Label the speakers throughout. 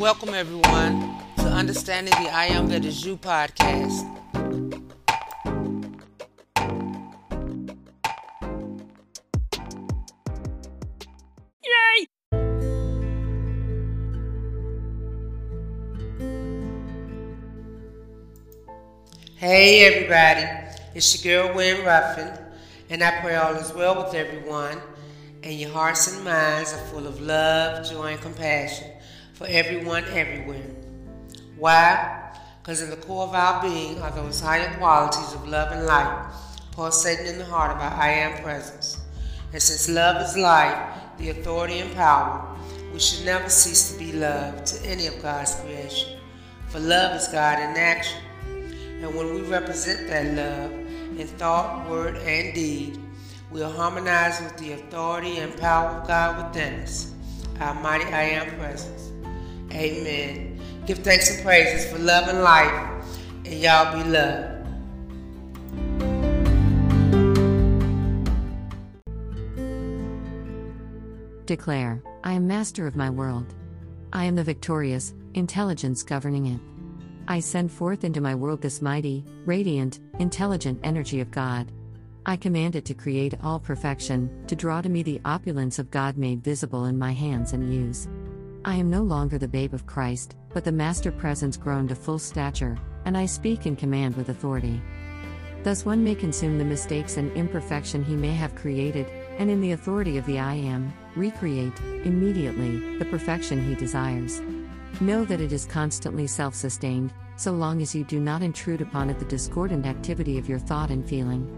Speaker 1: welcome everyone to Understanding the I Am That Is You podcast.
Speaker 2: Yay!
Speaker 1: Hey everybody, it's your girl Win Ruffin, and I pray all is well with everyone, and your hearts and minds are full of love, joy, and compassion for everyone everywhere. Why? Because in the core of our being are those higher qualities of love and light pulsating in the heart of our I Am presence. And since love is light, the authority and power, we should never cease to be love to any of God's creation. For love is God in action. And when we represent that love in thought, word, and deed, we are harmonized with the authority and power of God within us, our mighty I Am presence. Amen. Give thanks and praises for love and life, and y'all be loved.
Speaker 3: Declare, I am master of my world. I am the victorious, intelligence governing it. I send forth into my world this mighty, radiant, intelligent energy of God. I command it to create all perfection, to draw to me the opulence of God made visible in my hands and use. I am no longer the babe of Christ, but the master presence grown to full stature, and I speak and command with authority. Thus one may consume the mistakes and imperfection he may have created, and in the authority of the I Am, recreate, immediately, the perfection he desires. Know that it is constantly self sustained, so long as you do not intrude upon it the discordant activity of your thought and feeling.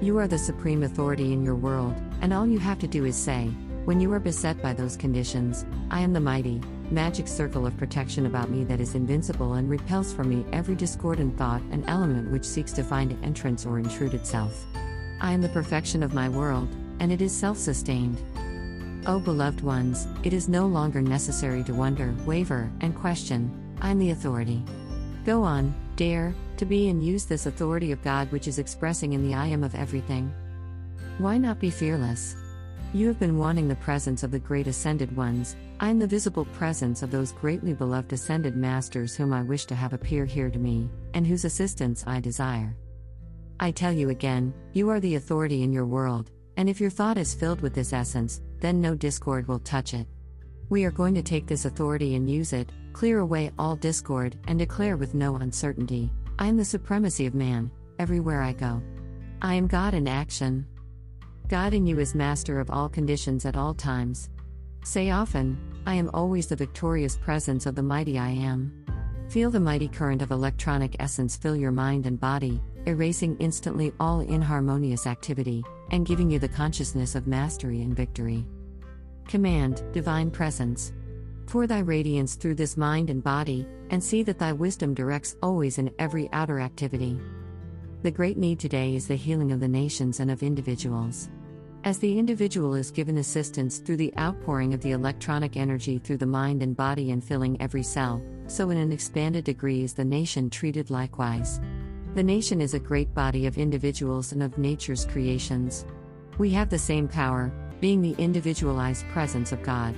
Speaker 3: You are the supreme authority in your world, and all you have to do is say, when you are beset by those conditions, I am the mighty, magic circle of protection about me that is invincible and repels from me every discordant thought and element which seeks to find entrance or intrude itself. I am the perfection of my world, and it is self sustained. O beloved ones, it is no longer necessary to wonder, waver, and question. I'm the authority. Go on, dare, to be and use this authority of God which is expressing in the I am of everything. Why not be fearless? You have been wanting the presence of the great ascended ones. I am the visible presence of those greatly beloved ascended masters whom I wish to have appear here to me, and whose assistance I desire. I tell you again, you are the authority in your world, and if your thought is filled with this essence, then no discord will touch it. We are going to take this authority and use it, clear away all discord, and declare with no uncertainty I am the supremacy of man, everywhere I go. I am God in action. God in you is master of all conditions at all times. Say often, I am always the victorious presence of the mighty I am. Feel the mighty current of electronic essence fill your mind and body, erasing instantly all inharmonious activity, and giving you the consciousness of mastery and victory. Command, Divine Presence. Pour thy radiance through this mind and body, and see that thy wisdom directs always in every outer activity. The great need today is the healing of the nations and of individuals. As the individual is given assistance through the outpouring of the electronic energy through the mind and body and filling every cell, so in an expanded degree is the nation treated likewise. The nation is a great body of individuals and of nature's creations. We have the same power, being the individualized presence of God.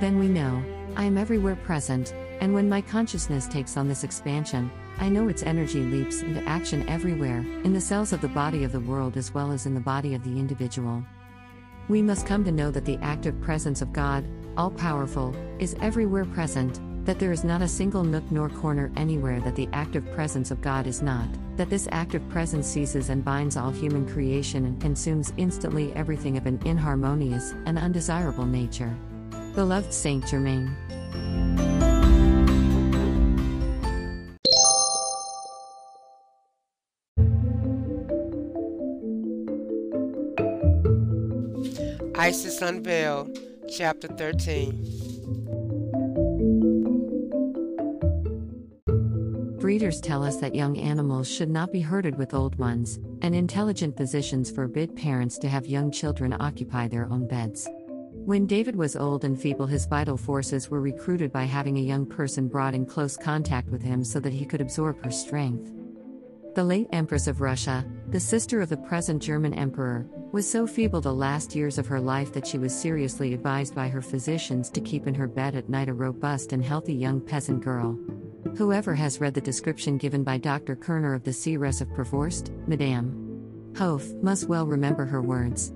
Speaker 3: Then we know, I am everywhere present, and when my consciousness takes on this expansion, I know its energy leaps into action everywhere, in the cells of the body of the world as well as in the body of the individual. We must come to know that the active presence of God, all powerful, is everywhere present, that there is not a single nook nor corner anywhere that the active presence of God is not, that this active presence seizes and binds all human creation and consumes instantly everything of an inharmonious and undesirable nature. Beloved Saint Germain.
Speaker 1: Isis Unveiled, Chapter 13.
Speaker 3: Breeders tell us that young animals should not be herded with old ones, and intelligent physicians forbid parents to have young children occupy their own beds. When David was old and feeble, his vital forces were recruited by having a young person brought in close contact with him so that he could absorb her strength. The late Empress of Russia, the sister of the present German Emperor, was so feeble the last years of her life that she was seriously advised by her physicians to keep in her bed at night a robust and healthy young peasant girl. Whoever has read the description given by Dr. Kerner of the Seeress of Prevorst, Madame Hauffe, must well remember her words.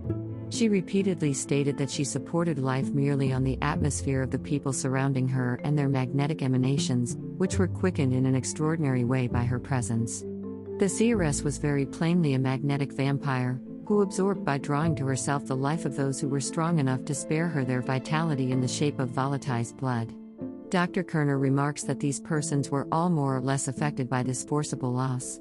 Speaker 3: She repeatedly stated that she supported life merely on the atmosphere of the people surrounding her and their magnetic emanations, which were quickened in an extraordinary way by her presence. The seeress was very plainly a magnetic vampire, who absorbed by drawing to herself the life of those who were strong enough to spare her their vitality in the shape of volatilized blood. Dr. Kerner remarks that these persons were all more or less affected by this forcible loss.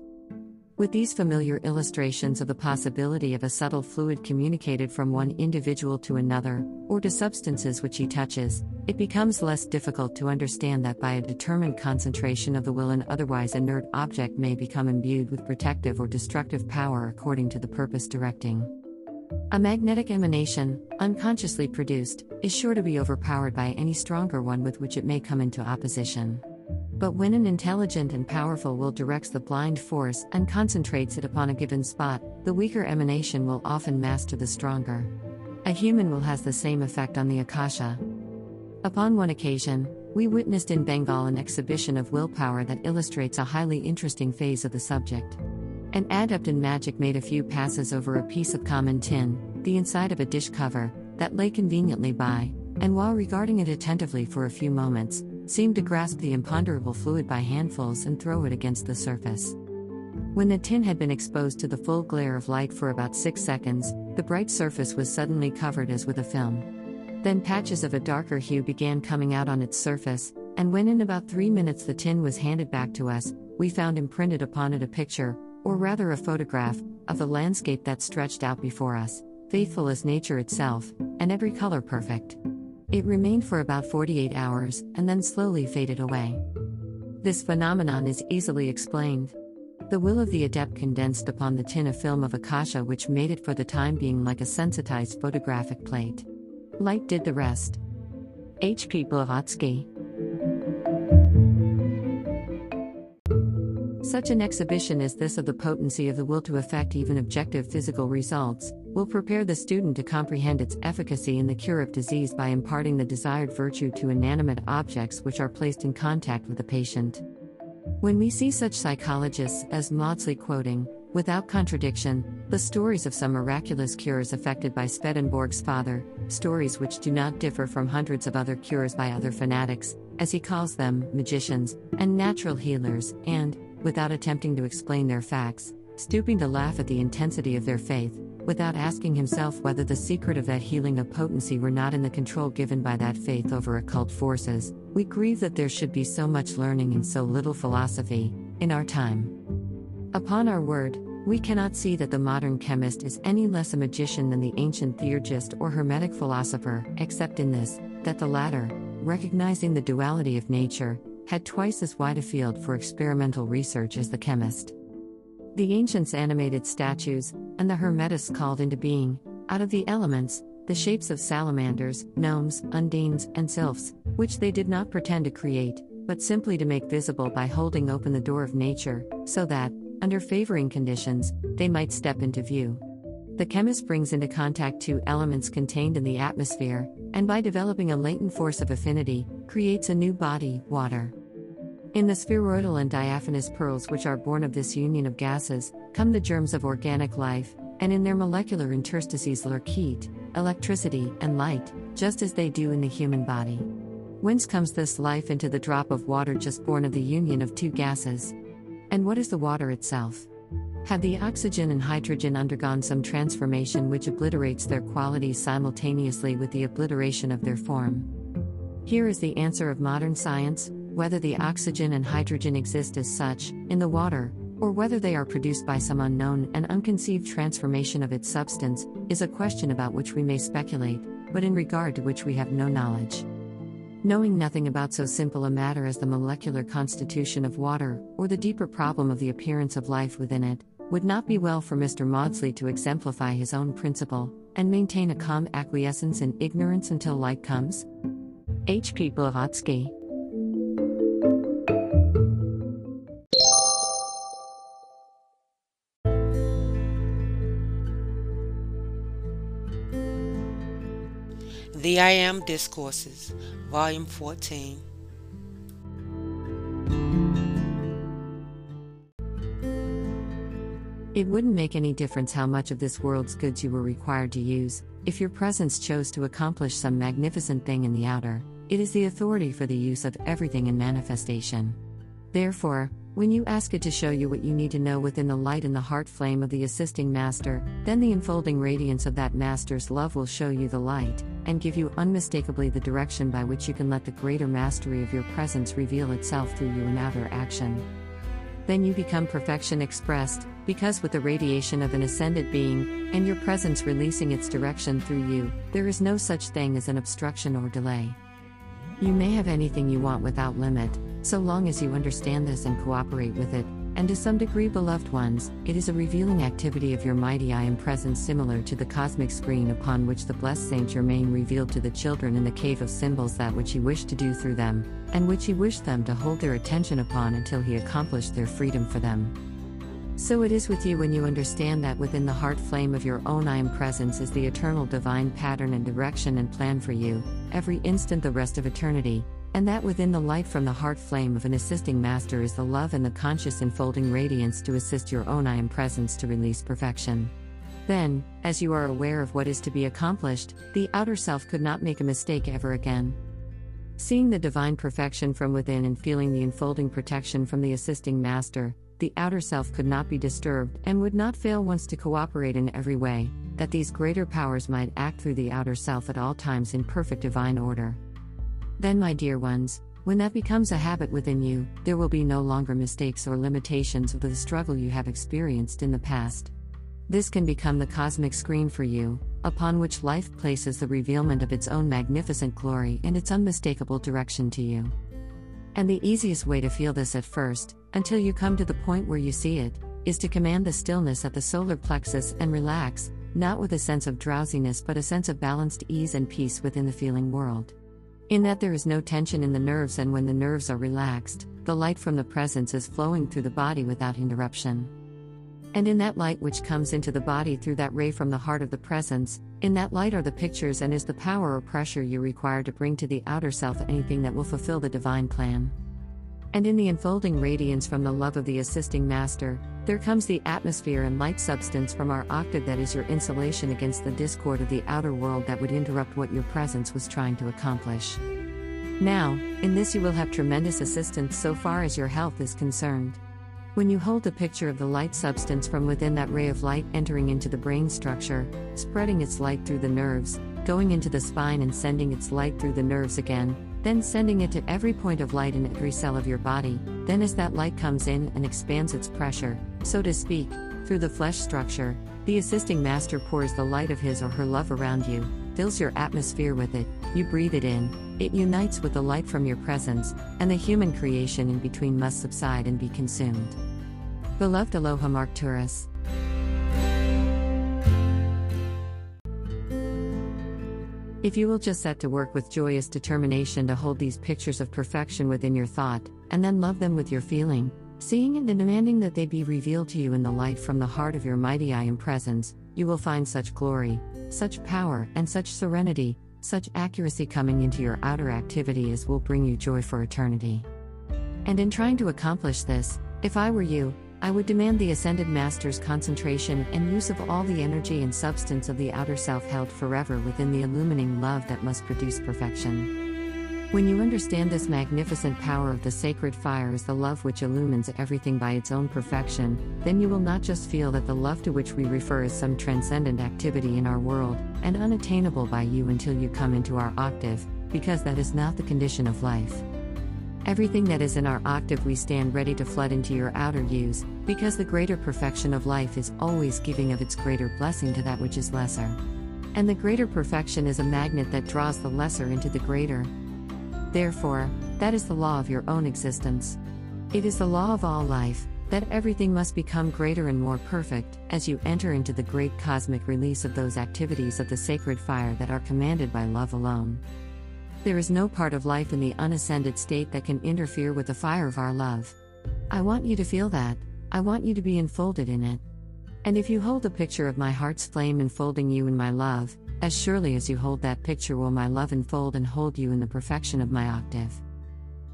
Speaker 3: With these familiar illustrations of the possibility of a subtle fluid communicated from one individual to another, or to substances which he touches, it becomes less difficult to understand that by a determined concentration of the will an otherwise inert object may become imbued with protective or destructive power according to the purpose directing. A magnetic emanation, unconsciously produced, is sure to be overpowered by any stronger one with which it may come into opposition. But when an intelligent and powerful will directs the blind force and concentrates it upon a given spot, the weaker emanation will often master the stronger. A human will has the same effect on the Akasha. Upon one occasion, we witnessed in Bengal an exhibition of willpower that illustrates a highly interesting phase of the subject. An adept in magic made a few passes over a piece of common tin, the inside of a dish cover, that lay conveniently by, and while regarding it attentively for a few moments, seemed to grasp the imponderable fluid by handfuls and throw it against the surface. When the tin had been exposed to the full glare of light for about six seconds, the bright surface was suddenly covered as with a film. Then patches of a darker hue began coming out on its surface, and when in about three minutes the tin was handed back to us, we found imprinted upon it a picture, or rather a photograph, of the landscape that stretched out before us, faithful as nature itself, and every color perfect. It remained for about 48 hours and then slowly faded away. This phenomenon is easily explained. The will of the adept condensed upon the tin a film of Akasha which made it for the time being like a sensitized photographic plate. Light did the rest. H.P. Blavatsky Such an exhibition as this of the potency of the will to affect even objective physical results will prepare the student to comprehend its efficacy in the cure of disease by imparting the desired virtue to inanimate objects which are placed in contact with the patient. When we see such psychologists as Maudsley quoting, without contradiction, the stories of some miraculous cures effected by Swedenborg's father, stories which do not differ from hundreds of other cures by other fanatics, as he calls them, magicians, and natural healers, and, without attempting to explain their facts, stooping to laugh at the intensity of their faith, without asking himself whether the secret of that healing of potency were not in the control given by that faith over occult forces, we grieve that there should be so much learning and so little philosophy, in our time. Upon our word, we cannot see that the modern chemist is any less a magician than the ancient theurgist or hermetic philosopher, except in this, that the latter, recognizing the duality of nature, had twice as wide a field for experimental research as the chemist. The ancients animated statues, and the Hermetists called into being, out of the elements, the shapes of salamanders, gnomes, undines, and sylphs, which they did not pretend to create, but simply to make visible by holding open the door of nature, so that, under favoring conditions, they might step into view. The chemist brings into contact two elements contained in the atmosphere, and by developing a latent force of affinity, creates a new body, water. In the spheroidal and diaphanous pearls, which are born of this union of gases, come the germs of organic life, and in their molecular interstices lurk heat, electricity, and light, just as they do in the human body. Whence comes this life into the drop of water just born of the union of two gases? And what is the water itself? Have the oxygen and hydrogen undergone some transformation which obliterates their qualities simultaneously with the obliteration of their form? Here is the answer of modern science whether the oxygen and hydrogen exist as such, in the water, or whether they are produced by some unknown and unconceived transformation of its substance, is a question about which we may speculate, but in regard to which we have no knowledge. Knowing nothing about so simple a matter as the molecular constitution of water, or the deeper problem of the appearance of life within it, would not be well for Mr. Maudsley to exemplify his own principle, and maintain a calm acquiescence in ignorance until light comes? H. P. Blavatsky
Speaker 1: The I Am Discourses, Volume 14.
Speaker 3: It wouldn't make any difference how much of this world's goods you were required to use, if your presence chose to accomplish some magnificent thing in the outer. It is the authority for the use of everything in manifestation. Therefore, when you ask it to show you what you need to know within the light and the heart flame of the assisting Master, then the enfolding radiance of that Master's love will show you the light, and give you unmistakably the direction by which you can let the greater mastery of your presence reveal itself through you in outer action. Then you become perfection expressed, because with the radiation of an ascended being, and your presence releasing its direction through you, there is no such thing as an obstruction or delay. You may have anything you want without limit, so long as you understand this and cooperate with it, and to some degree, beloved ones, it is a revealing activity of your mighty I am presence similar to the cosmic screen upon which the blessed Saint Germain revealed to the children in the cave of symbols that which he wished to do through them, and which he wished them to hold their attention upon until he accomplished their freedom for them. So it is with you when you understand that within the heart flame of your own I am presence is the eternal divine pattern and direction and plan for you, every instant the rest of eternity, and that within the light from the heart flame of an assisting master is the love and the conscious enfolding radiance to assist your own I am presence to release perfection. Then, as you are aware of what is to be accomplished, the outer self could not make a mistake ever again. Seeing the divine perfection from within and feeling the enfolding protection from the assisting master, the outer self could not be disturbed and would not fail once to cooperate in every way, that these greater powers might act through the outer self at all times in perfect divine order. Then, my dear ones, when that becomes a habit within you, there will be no longer mistakes or limitations of the struggle you have experienced in the past. This can become the cosmic screen for you, upon which life places the revealment of its own magnificent glory and its unmistakable direction to you. And the easiest way to feel this at first, until you come to the point where you see it, is to command the stillness at the solar plexus and relax, not with a sense of drowsiness but a sense of balanced ease and peace within the feeling world. In that there is no tension in the nerves, and when the nerves are relaxed, the light from the presence is flowing through the body without interruption. And in that light which comes into the body through that ray from the heart of the presence, in that light are the pictures and is the power or pressure you require to bring to the outer self anything that will fulfill the divine plan. And in the enfolding radiance from the love of the assisting master, there comes the atmosphere and light substance from our octave that is your insulation against the discord of the outer world that would interrupt what your presence was trying to accomplish. Now, in this you will have tremendous assistance so far as your health is concerned. When you hold a picture of the light substance from within that ray of light entering into the brain structure, spreading its light through the nerves, going into the spine and sending its light through the nerves again, then sending it to every point of light in every cell of your body, then as that light comes in and expands its pressure, so to speak, through the flesh structure, the assisting master pours the light of his or her love around you, fills your atmosphere with it, you breathe it in, it unites with the light from your presence, and the human creation in between must subside and be consumed. Beloved Aloha Arcturus. If you will just set to work with joyous determination to hold these pictures of perfection within your thought, and then love them with your feeling, seeing and demanding that they be revealed to you in the light from the heart of your mighty I am presence, you will find such glory, such power, and such serenity, such accuracy coming into your outer activity as will bring you joy for eternity. And in trying to accomplish this, if I were you, I would demand the Ascended Master's concentration and use of all the energy and substance of the outer self held forever within the illumining love that must produce perfection. When you understand this magnificent power of the sacred fire as the love which illumines everything by its own perfection, then you will not just feel that the love to which we refer is some transcendent activity in our world, and unattainable by you until you come into our octave, because that is not the condition of life. Everything that is in our octave we stand ready to flood into your outer use, because the greater perfection of life is always giving of its greater blessing to that which is lesser. And the greater perfection is a magnet that draws the lesser into the greater. Therefore, that is the law of your own existence. It is the law of all life, that everything must become greater and more perfect as you enter into the great cosmic release of those activities of the sacred fire that are commanded by love alone. There is no part of life in the unascended state that can interfere with the fire of our love. I want you to feel that, I want you to be enfolded in it. And if you hold a picture of my heart's flame enfolding you in my love, As surely as you hold that picture, will my love enfold and hold you in the perfection of my octave.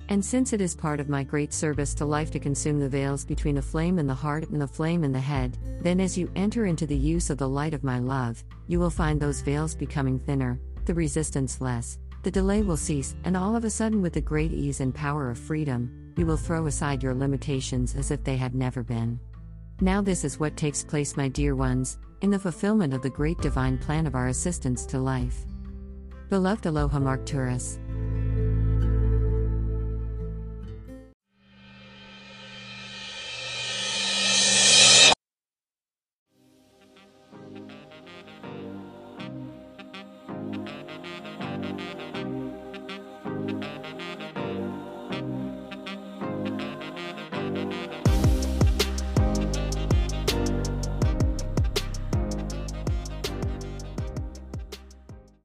Speaker 3: And since it is part of my great service to life to consume the veils between the flame in the heart and the flame in the head, then as you enter into the use of the light of my love, you will find those veils becoming thinner, the resistance less, the delay will cease, and all of a sudden, with the great ease and power of freedom, you will throw aside your limitations as if they had never been. Now, this is what takes place, my dear ones, in the fulfillment of the great divine plan of our assistance to life. Beloved Aloha Arcturus.